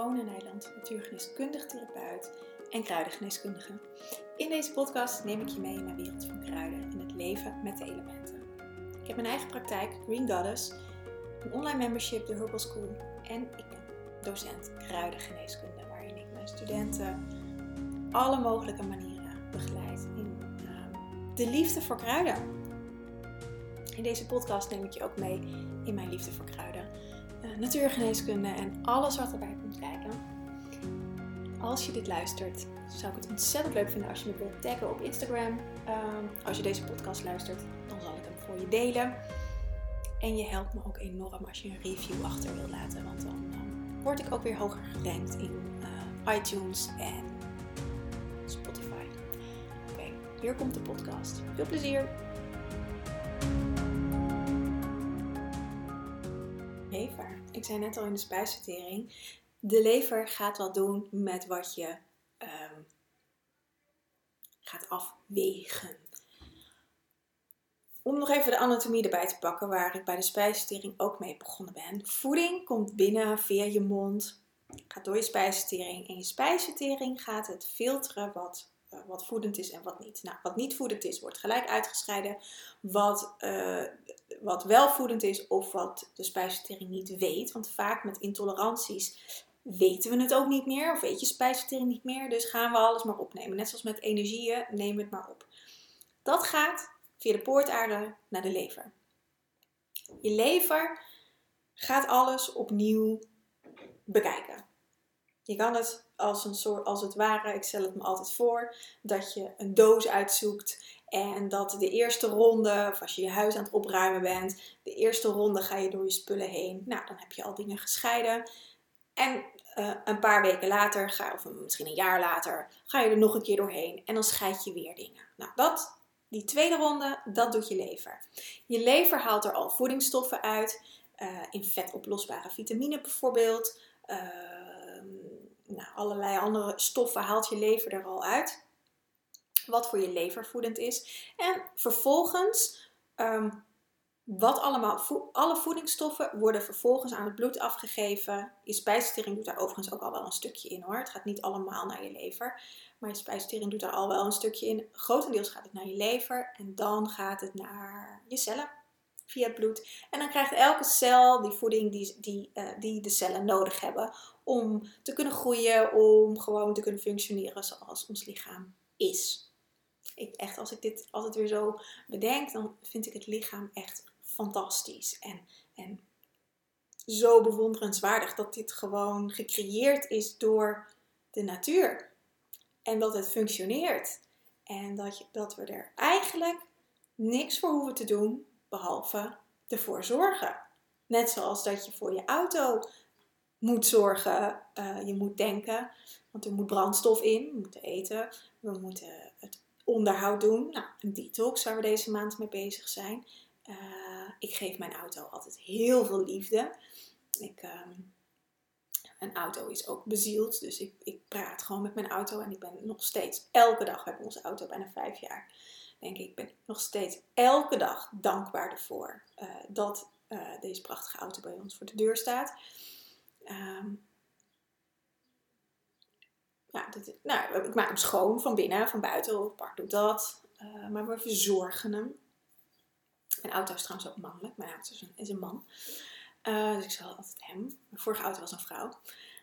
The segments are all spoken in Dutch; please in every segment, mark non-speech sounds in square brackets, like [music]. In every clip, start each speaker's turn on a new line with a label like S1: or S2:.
S1: Ona Nijland, natuurgeneeskundig therapeut en kruidengeneeskundige. In deze podcast neem ik je mee in mijn wereld van kruiden en het leven met de elementen. Ik heb mijn eigen praktijk, Green Goddess, een online membership, de Herbal School en ik ben docent kruidengeneeskunde, waarin ik mijn studenten alle mogelijke manieren begeleid in uh, de liefde voor kruiden. In deze podcast neem ik je ook mee in mijn liefde voor kruiden uh, natuurgeneeskunde en alles wat erbij kijken. Als je dit luistert, zou ik het ontzettend leuk vinden als je me wilt taggen op Instagram. Ehm, als je deze podcast luistert, dan zal ik hem voor je delen. En je helpt me ook enorm als je een review achter wilt laten, want dan word ik ook weer hoger gerankt in uh, iTunes en Spotify. Oké, hier komt de podcast. Veel plezier! lever. Ik zei net al in de spijsvertering. De lever gaat wat doen met wat je um, gaat afwegen. Om nog even de anatomie erbij te pakken, waar ik bij de spijsvertering ook mee begonnen ben. Voeding komt binnen via je mond, gaat door je spijsvertering. En je spijsvertering gaat het filteren wat eh, wat voedend is en wat niet. Nou, wat niet voedend is, wordt gelijk uitgescheiden. Wat, uh, wat wel voedend is of wat de spijsvertering niet weet. Want vaak met intoleranties weten we het ook niet meer. Of weet je spijsvertering niet meer. Dus gaan we alles maar opnemen. Net zoals met energieën, neem het maar op. Dat gaat via de poortaarde naar de lever. Je lever gaat alles opnieuw bekijken. Je kan het als een soort, als het ware, ik stel het me altijd voor, dat je een doos uitzoekt en dat de eerste ronde, of als je je huis aan het opruimen bent, de eerste ronde ga je door je spullen heen. Nou, dan heb je al dingen gescheiden. En uh, een paar weken later, ga, of misschien een jaar later, ga je er nog een keer doorheen en dan scheid je weer dingen. Nou, dat, die tweede ronde, dat doet je lever. Je lever haalt er al voedingsstoffen uit, uh, in vetoplosbare vitamine bijvoorbeeld. Uh, nou, allerlei andere stoffen haalt je lever er al uit. Wat voor je lever voedend is. En vervolgens, um, wat allemaal, alle voedingsstoffen worden vervolgens aan het bloed afgegeven. Je spijsvertering doet daar overigens ook al wel een stukje in hoor. Het gaat niet allemaal naar je lever. Maar je spijsvertering doet daar al wel een stukje in. Grotendeels gaat het naar je lever en dan gaat het naar je cellen via het bloed. En dan krijgt elke cel die voeding die, die, uh, die de cellen nodig hebben om te kunnen groeien, om gewoon te kunnen functioneren zoals ons lichaam is. Ik, echt, als ik dit altijd weer zo bedenk, dan vind ik het lichaam echt fantastisch. En, en zo bewonderenswaardig dat dit gewoon gecreëerd is door de natuur. En dat het functioneert. En dat, je, dat we er eigenlijk niks voor hoeven te doen behalve ervoor zorgen. Net zoals dat je voor je auto moet zorgen, uh, je moet denken, want er moet brandstof in, we moeten eten, we moeten het onderhoud doen. Nou, een detox waar we deze maand mee bezig zijn. Uh, ik geef mijn auto altijd heel veel liefde. Ik, een auto is ook bezield, dus ik, ik praat gewoon met mijn auto en ik ben nog steeds elke dag, we hebben onze auto bijna vijf jaar, denk ik, ben nog steeds elke dag dankbaar ervoor uh, dat uh, deze prachtige auto bij ons voor de deur staat. Um, ja, dit, nou, ik maak hem schoon van binnen, van buiten. Park doet dat. Uh, maar we verzorgen hem. Mijn auto is trouwens ook mannelijk. Mijn auto is een, is een man. Uh, dus ik zal altijd hem. Mijn vorige auto was een vrouw.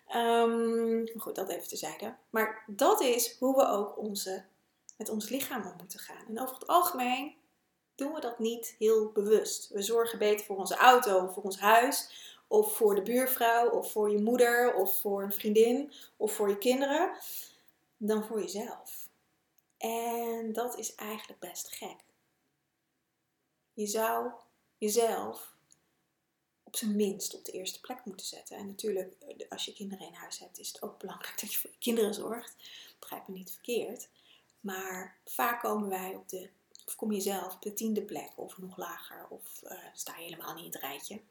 S1: Maar goed, dat even tezijde. Maar dat is hoe we ook onze, met ons lichaam om moeten gaan. En over het algemeen doen we dat niet heel bewust. We zorgen beter voor onze auto, voor ons huis of voor de buurvrouw, of voor je moeder, of voor een vriendin, of voor je kinderen, dan voor jezelf. En dat is eigenlijk best gek. Je zou jezelf op zijn minst op de eerste plek moeten zetten. En natuurlijk, als je kinderen in huis hebt, is het ook belangrijk [laughs] dat je voor je kinderen zorgt. Begrijp me niet verkeerd. Maar vaak komen wij op de, of kom je zelf op de tiende plek of nog lager, of uh, sta je helemaal niet in het rijtje.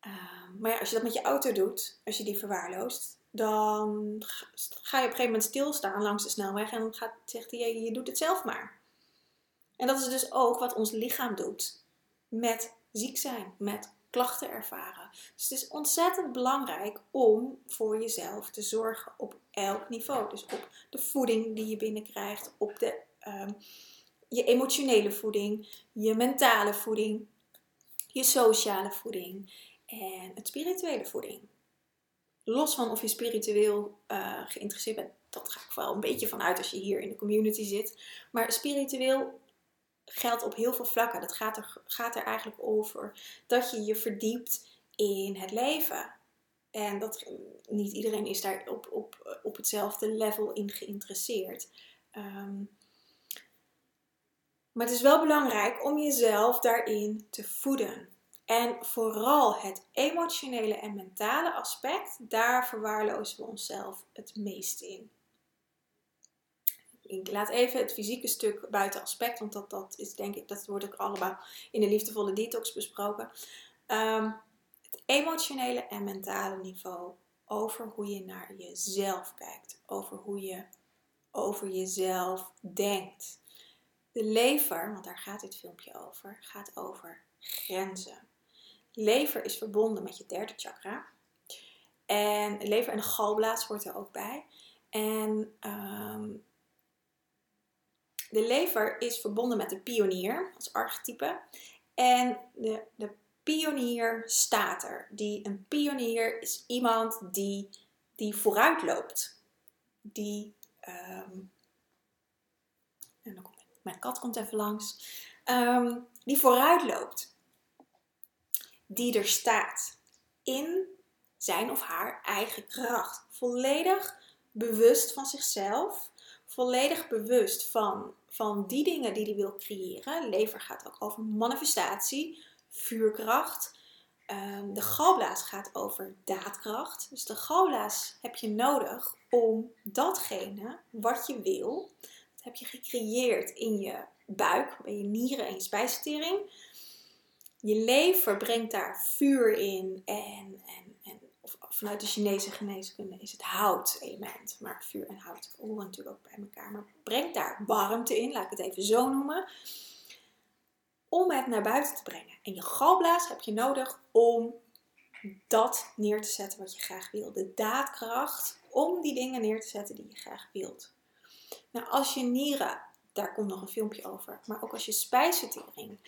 S1: Ehm, maar ja, als je dat met je auto doet, als je die verwaarloost, dan ga je op een gegeven moment stilstaan langs de snelweg en dan gaat, zegt hij, je, je doet het zelf maar. En dat is dus ook wat ons lichaam doet met ziek zijn, met klachten ervaren. Dus het is ontzettend belangrijk om voor jezelf te zorgen op elk niveau. Dus op de voeding die je binnenkrijgt, op de, ehm, je emotionele voeding, je mentale voeding, je sociale voeding en het spirituele voeding. Los van of je spiritueel uh, geïnteresseerd bent, dat ga ik wel een beetje vanuit als je hier in de community zit. Maar spiritueel geldt op heel veel vlakken. Dat gaat er, gaat er eigenlijk over dat je je verdiept in het leven. En dat, niet iedereen is daar op, op, op hetzelfde level in geïnteresseerd. Ehm, maar het is wel belangrijk om jezelf daarin te voeden. En vooral het emotionele en mentale aspect, daar verwaarlozen we onszelf het meest in ik laat even het fysieke stuk buiten aspect, want dat, dat is denk ik, dat wordt ook allemaal in de liefdevolle detox besproken. Ehm, het emotionele en mentale niveau over hoe je naar jezelf kijkt, over hoe je over jezelf denkt. De lever, want daar gaat dit filmpje over, gaat over grenzen. Lever is verbonden met je derde chakra. En lever en galblaas hoort er ook bij. En um, de lever is verbonden met de pionier als archetype. En de, de pionier staat er. Die, een pionier is iemand die, die vooruit loopt. Die. Um, en komt, mijn kat komt even langs. Um, die vooruit loopt. Die er staat. In zijn of haar eigen kracht. Volledig bewust van zichzelf volledig bewust van, van die dingen die hij wil creëren. Lever gaat ook over manifestatie, vuurkracht. Um, de galblaas gaat over daadkracht. Dus de galblaas heb je nodig om datgene wat je wil, dat heb je gecreëerd in je buik, bij je nieren en je spijsvertering. Je lever brengt daar vuur in en, en vanuit de Chinese geneeskunde is het hout-element. Maar vuur en hout horen natuurlijk ook bij elkaar. Maar breng daar warmte in, laat ik het even zo noemen. Om het naar buiten te brengen. En je galblaas heb je nodig om dat neer te zetten wat je graag wil. De daadkracht om die dingen neer te zetten die je graag wilt. Nou, als je nieren, daar komt nog een filmpje over, maar ook als je spijsvertering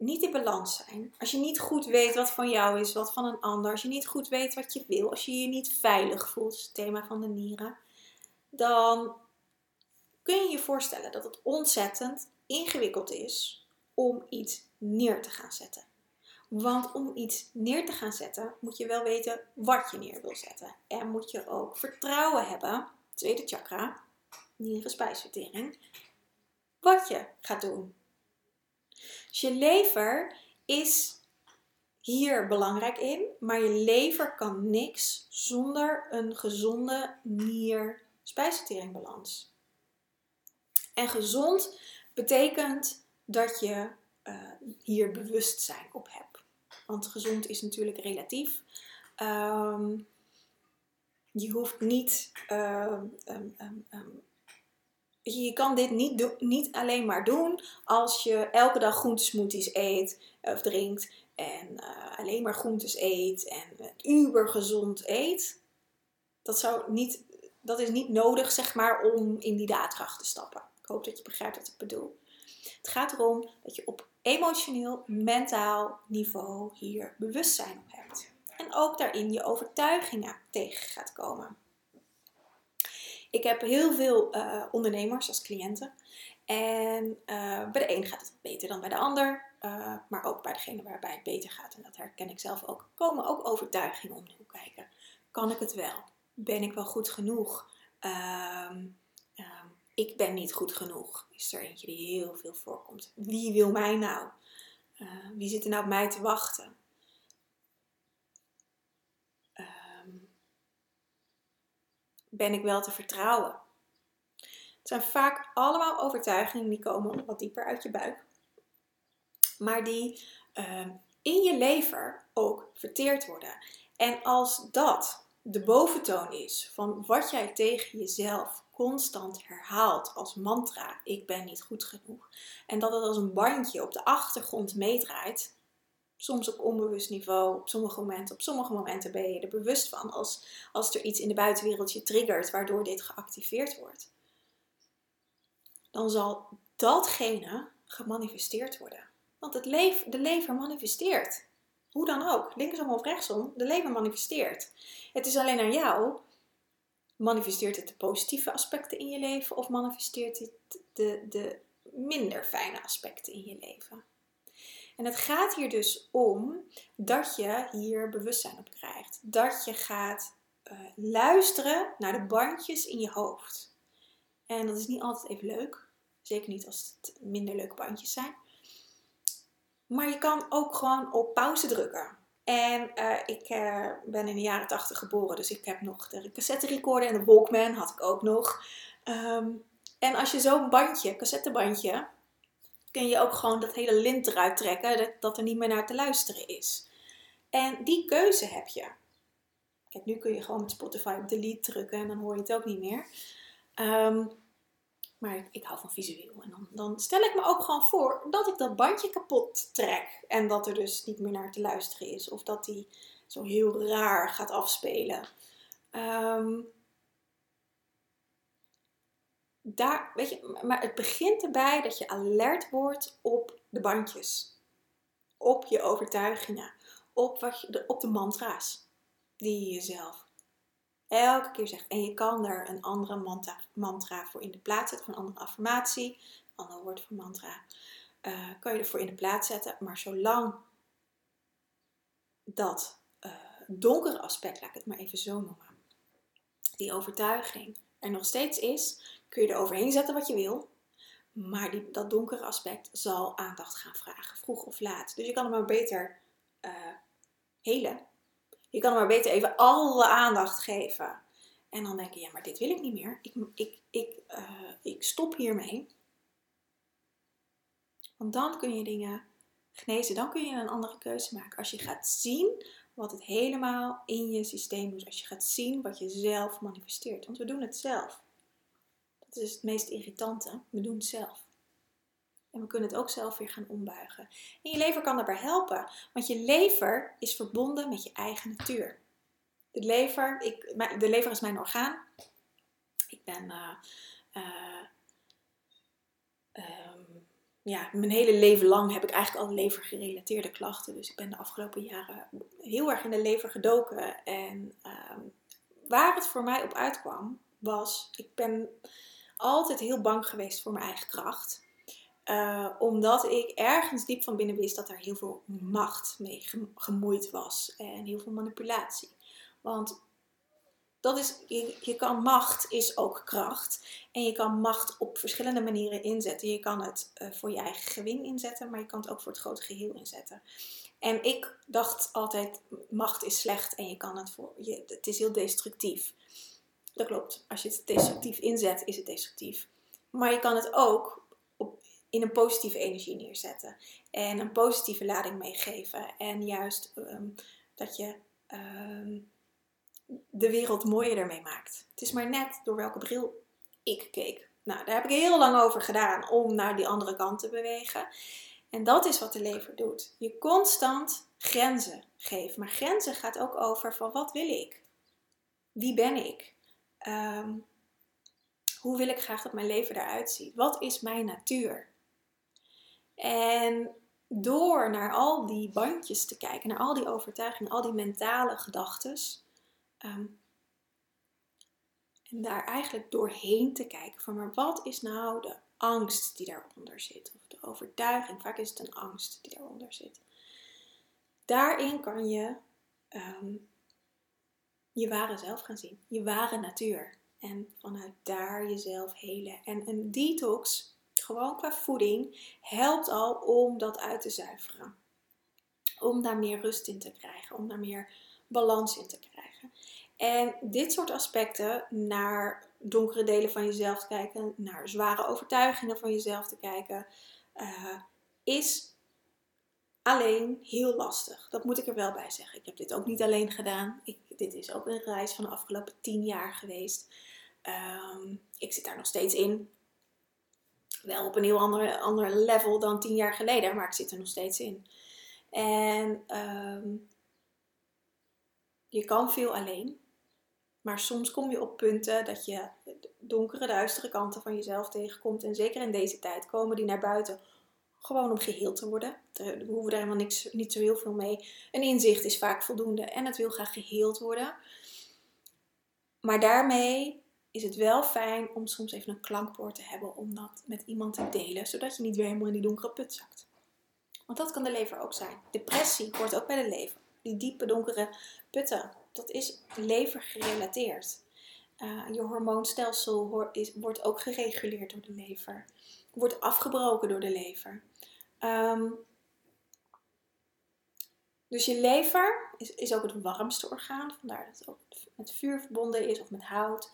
S1: niet in balans zijn, als je niet goed weet wat van jou is, wat van een ander, als je niet goed weet wat je wil, als je je niet veilig voelt, het thema van de nieren, dan kun je je voorstellen dat het ontzettend ingewikkeld is om iets neer te gaan zetten. Want om iets neer te gaan zetten, moet je wel weten wat je neer wil zetten. En moet je ook vertrouwen hebben, tweede chakra, nieren spijsvertering, wat je gaat doen. Dus je lever is hier belangrijk in, maar je lever kan niks zonder een gezonde nier-spijsverteringbalans. En gezond betekent dat je uh, hier bewustzijn op hebt. Want gezond is natuurlijk relatief. Um, je hoeft niet um, um, je kan dit niet, niet alleen maar doen als je elke dag groentesmoothies eet of drinkt en uh, alleen maar groentes eet en uber gezond eet. Dat, zou niet, dat is niet nodig, zeg maar, om in die daadkracht te stappen. Ik hoop dat je begrijpt wat ik bedoel. Het gaat erom dat je op emotioneel, mentaal niveau hier bewustzijn op hebt. En ook daarin je overtuigingen tegen gaat komen. Ik heb heel veel uh, ondernemers als cliënten. En uh, bij de een gaat het beter dan bij de ander. Uh, maar ook bij degene waarbij het beter gaat. En dat herken ik zelf ook. Komen ook overtuigingen om te kijken. Kan ik het wel? Ben ik wel goed genoeg? Um, um, ik ben niet goed genoeg. Is er eentje die heel veel voorkomt. Wie wil mij nou? wie zit er nou op mij te wachten? Ben ik wel te vertrouwen? Het zijn vaak allemaal overtuigingen die komen wat dieper uit je buik, maar die ehm, in je lever ook verteerd worden. En als dat de boventoon is van wat jij tegen jezelf constant herhaalt als mantra: ik ben niet goed genoeg, en dat het als een bandje op de achtergrond meedraait, Soms op onbewust niveau, op sommige momenten. Op sommige momenten ben je er bewust van als, als er iets in de buitenwereld je triggert waardoor dit geactiveerd wordt. Dan zal datgene gemanifesteerd worden. Want het leef, de lever manifesteert. Hoe dan ook, linksom of rechtsom, de lever manifesteert. Het is alleen aan jou. Manifesteert het de positieve aspecten in je leven of manifesteert het de, de minder fijne aspecten in je leven? En het gaat hier dus om dat je hier bewustzijn op krijgt. Dat je gaat uh, luisteren naar de bandjes in je hoofd. En dat is niet altijd even leuk. Zeker niet als het minder leuke bandjes zijn. Maar je kan ook gewoon op pauze drukken. En uh, ik uh, ben in de jaren 80 geboren, dus ik heb nog de cassette recorder en de Walkman had ik ook nog. Um, en als je zo'n bandje, cassettebandje, kun je ook gewoon dat hele lint eruit trekken, dat, dat er niet meer naar te luisteren is. En die keuze heb je. Kijk, nu kun je gewoon met Spotify op delete drukken en dan hoor je het ook niet meer. Um, maar ik, ik, hou van visueel. En dan, dan, stel ik me ook gewoon voor dat ik dat bandje kapot trek. En dat er dus niet meer naar te luisteren is. Of dat die zo heel raar gaat afspelen. Um, daar, weet je, maar het begint erbij dat je alert wordt op de bandjes. Op je overtuigingen. Op, wat je, op de mantra's die je jezelf elke keer zegt. En je kan er een andere mantra, voor in de plaats zetten, een andere affirmatie, ander woord voor mantra, uh, kan je ervoor in de plaats zetten. Maar zolang dat uh, donkere aspect, laat ik het maar even zo noemen, die overtuiging er nog steeds is, kun je er overheen zetten wat je wil. Maar die, dat donkere aspect zal aandacht gaan vragen, vroeg of laat. Dus je kan hem maar beter uh, helen je kan er maar beter even alle aandacht geven. En dan denk je, ja, maar dit wil ik niet meer. Ik, ik, ik, uh, ik stop hiermee. Want dan kun je dingen genezen. Dan kun je een andere keuze maken. Als je gaat zien wat het helemaal in je systeem doet. Als je gaat zien wat je zelf manifesteert. Want we doen het zelf. Dat is het meest irritante. We doen het zelf. En we kunnen het ook zelf weer gaan ombuigen. En je lever kan daarbij helpen, want je lever is verbonden met je eigen natuur. De lever, ik, de lever is mijn orgaan. Ik ben, uh, uh, um, ja, mijn hele leven lang heb ik eigenlijk al levergerelateerde klachten. Dus ik ben de afgelopen jaren heel erg in de lever gedoken. En um, waar het voor mij op uitkwam, was, ik ben altijd heel bang geweest voor mijn eigen kracht. Uh, omdat ik ergens diep van binnen wist dat er heel veel macht mee gemoeid was. En heel veel manipulatie. Want dat is, je, kan macht is ook kracht. En je kan macht op verschillende manieren inzetten. Je kan het uh, voor je eigen gewin inzetten, maar je kan het ook voor het grote geheel inzetten. En ik dacht altijd, macht is slecht en je kan het voor, je, het is heel destructief. Dat klopt. Als je het destructief inzet, is het destructief. Maar je kan het ook in een positieve energie neerzetten. En een positieve lading meegeven. En juist ehm, dat je ehm, de wereld mooier ermee maakt. Het is maar net door welke bril ik keek. Nou, daar heb ik heel lang over gedaan om naar die andere kant te bewegen. En dat is wat de lever doet. Je constant grenzen geven. Maar grenzen gaat ook over van wat wil ik? Wie ben ik? Ehm, hoe wil ik graag dat mijn leven eruit ziet? Wat is mijn natuur? En door naar al die bandjes te kijken, naar al die overtuigingen, al die mentale gedachten, ehm, en daar eigenlijk doorheen te kijken van, maar wat is nou de angst die daaronder zit? Of de overtuiging, vaak is het een angst die daaronder zit. Daarin kan je ehm, je ware zelf gaan zien, je ware natuur. En vanuit daar jezelf helen. En een detox gewoon qua voeding, helpt al om dat uit te zuiveren. Om daar meer rust in te krijgen, om daar meer balans in te krijgen. En dit soort aspecten, naar donkere delen van jezelf te kijken, naar zware overtuigingen van jezelf te kijken, uh, is alleen heel lastig. Dat moet ik er wel bij zeggen. Ik heb dit ook niet alleen gedaan. Ik, dit is ook een reis van de afgelopen tien jaar geweest. Um, ik zit daar nog steeds in. Wel op een heel ander, ander level dan tien jaar geleden, maar ik zit er nog steeds in. En ehm, je kan veel alleen. Maar soms kom je op punten dat je donkere, duistere kanten van jezelf tegenkomt. En zeker in deze tijd komen die naar buiten gewoon om geheeld te worden. We hoeven daar helemaal niks, niet zo heel veel mee. Een inzicht is vaak voldoende en het wil graag geheeld worden. Maar daarmee is het wel fijn om soms even een klankwoord te hebben om dat met iemand te delen, zodat je niet weer helemaal in die donkere put zakt. Want dat kan de lever ook zijn. Depressie hoort ook bij de lever. Die diepe donkere putten, dat is levergerelateerd. Uh, je hormoonstelsel is, wordt ook gereguleerd door de lever. Wordt afgebroken door de lever. Um, dus je lever is, is ook het warmste orgaan, vandaar dat het ook met vuur verbonden is of met hout.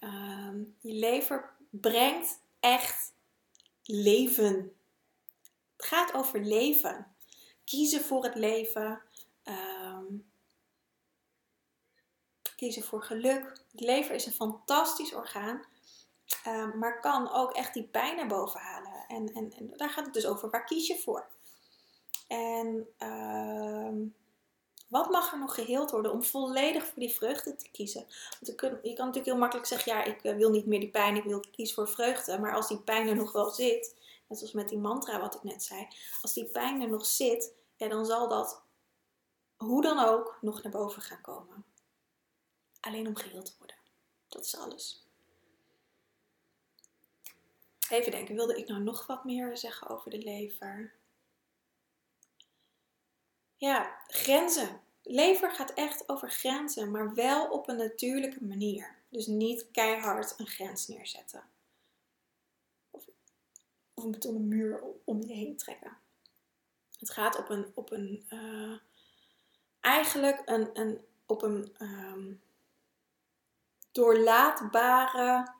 S1: Um, je lever brengt echt leven. Het gaat over leven. Kiezen voor het leven. Um, kiezen voor geluk. Het lever is een fantastisch orgaan. Um, maar kan ook echt die pijn naar boven halen. En, en, en daar gaat het dus over. Waar kies je voor? En uh, wat mag er nog geheeld worden om volledig voor die vreugde te kiezen? Want je, kan, je kan natuurlijk heel makkelijk zeggen, ja, ik eh, wil niet meer die pijn, ik wil kiezen voor vreugde. Maar als die pijn er nog wel zit, net zoals met die mantra wat ik net zei, als die pijn er nog zit, ja, dan zal dat hoe dan ook nog naar boven gaan komen. Alleen om geheeld te worden. Dat is alles. Even denken, wilde ik nou nog wat meer zeggen over de lever? Ja, grenzen. Lever gaat echt over grenzen, maar wel op een natuurlijke manier. Dus niet keihard een grens neerzetten. Of, een betonnen muur om je heen trekken. Het gaat op een, op een uh, eigenlijk een, een, op een um, doorlaatbare,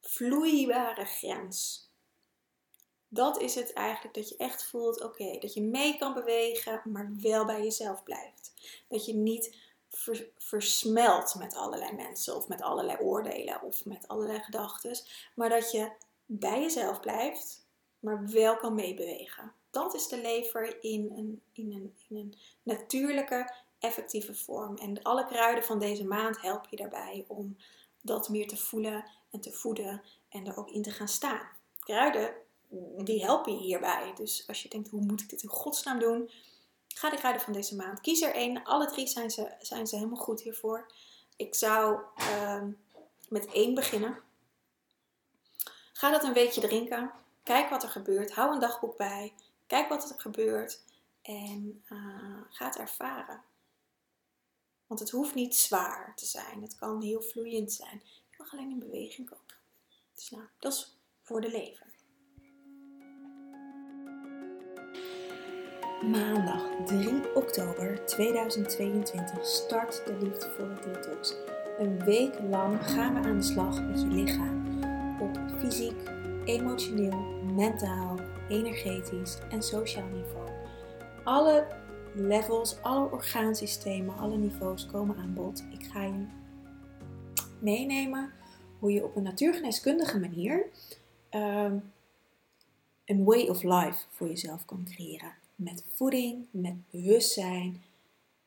S1: vloeibare grens dat is het eigenlijk dat je echt voelt, oké, dat je mee kan bewegen, maar wel bij jezelf blijft. Dat je niet versmelt met allerlei mensen of met allerlei oordelen of met allerlei gedachten, maar dat je bij jezelf blijft, maar wel kan meebewegen. Dat is de lever in een, in een, in een natuurlijke, effectieve vorm. En alle kruiden van deze maand helpen je daarbij om dat meer te voelen en te voeden en er ook in te gaan staan. Kruiden die helpen je hierbij. Dus als je denkt, hoe moet ik dit in godsnaam doen? Ga de kruiden van deze maand. Kies er één. Alle drie zijn ze, zijn ze helemaal goed hiervoor. Ik zou ehm, met één beginnen. Ga dat een weekje drinken. Kijk wat er gebeurt. Hou een dagboek bij. Kijk wat er gebeurt. En uh, ga het ervaren. Want het hoeft niet zwaar te zijn. Het kan heel vloeiend zijn. Je mag alleen in beweging komen. Dus nou, dat is voor de lever. Maandag 3 oktober 2022 start de Liefdevolle Detox. Een week lang gaan we aan de slag met je lichaam. Op fysiek, emotioneel, mentaal, energetisch en sociaal niveau. Alle levels, alle orgaansystemen, alle niveaus komen aan bod. Ik ga je meenemen hoe je op een natuurgeneeskundige manier um, een way of life voor jezelf kan creëren met voeding, met bewustzijn,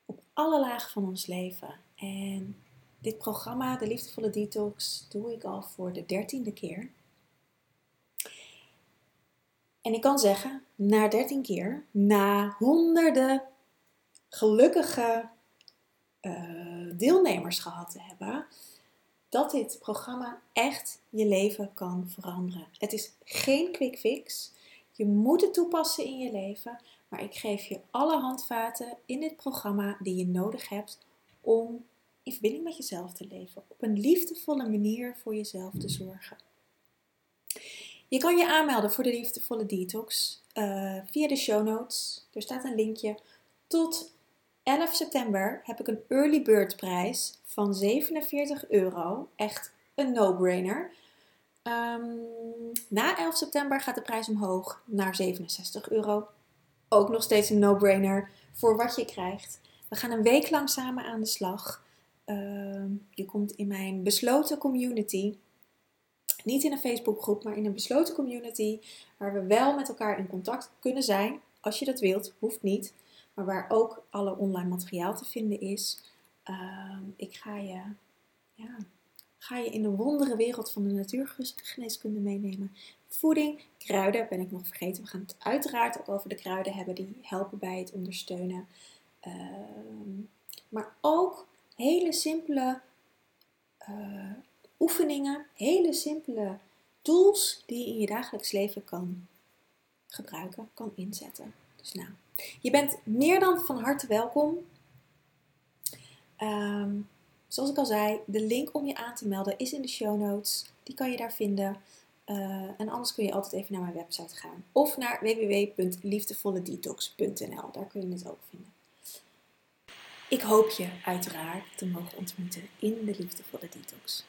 S1: op alle lagen van ons leven. En dit programma, de Liefdevolle Detox, doe ik al voor de dertiende keer. En ik kan zeggen, na dertien keer, na honderden gelukkige uh, deelnemers gehad te hebben, dat dit programma echt je leven kan veranderen. Het is geen quick fix. Je moet het toepassen in je leven, maar ik geef je alle handvaten in dit programma die je nodig hebt om in verbinding met jezelf te leven. Op een liefdevolle manier voor jezelf te zorgen. Je kan je aanmelden voor de liefdevolle detox uh, via de show notes. Er staat een linkje. Tot 11 september heb ik een early bird prijs van 47 euro. Echt een no-brainer. Um, na 11 september gaat de prijs omhoog naar 67 euro ook nog steeds een no-brainer voor wat je krijgt. We gaan een week lang samen aan de slag. Ehm, je komt in mijn besloten community. Niet in een Facebookgroep, maar in een besloten community. Waar we wel met elkaar in contact kunnen zijn. Als je dat wilt, hoeft niet. Maar waar ook alle online materiaal te vinden is. Ehm, ik ga je, ja, ga je in de wondere wereld van de natuurgeneeskunde meenemen. Voeding, kruiden ben ik nog vergeten. We gaan het uiteraard ook over de kruiden hebben die helpen bij het ondersteunen. Ehm, maar ook hele simpele uh, oefeningen, hele simpele tools die je in je dagelijks leven kan gebruiken, kan inzetten. Dus nou, je bent meer dan van harte welkom. Ehm, zoals ik al zei, de link om je aan te melden is in de show notes. Die kan je daar vinden. Uh, en anders kun je altijd even naar mijn website gaan. Of naar www.liefdevolledetox.nl. Daar kun je het ook vinden. Ik hoop je uiteraard te mogen ontmoeten in de Liefdevolle Detox.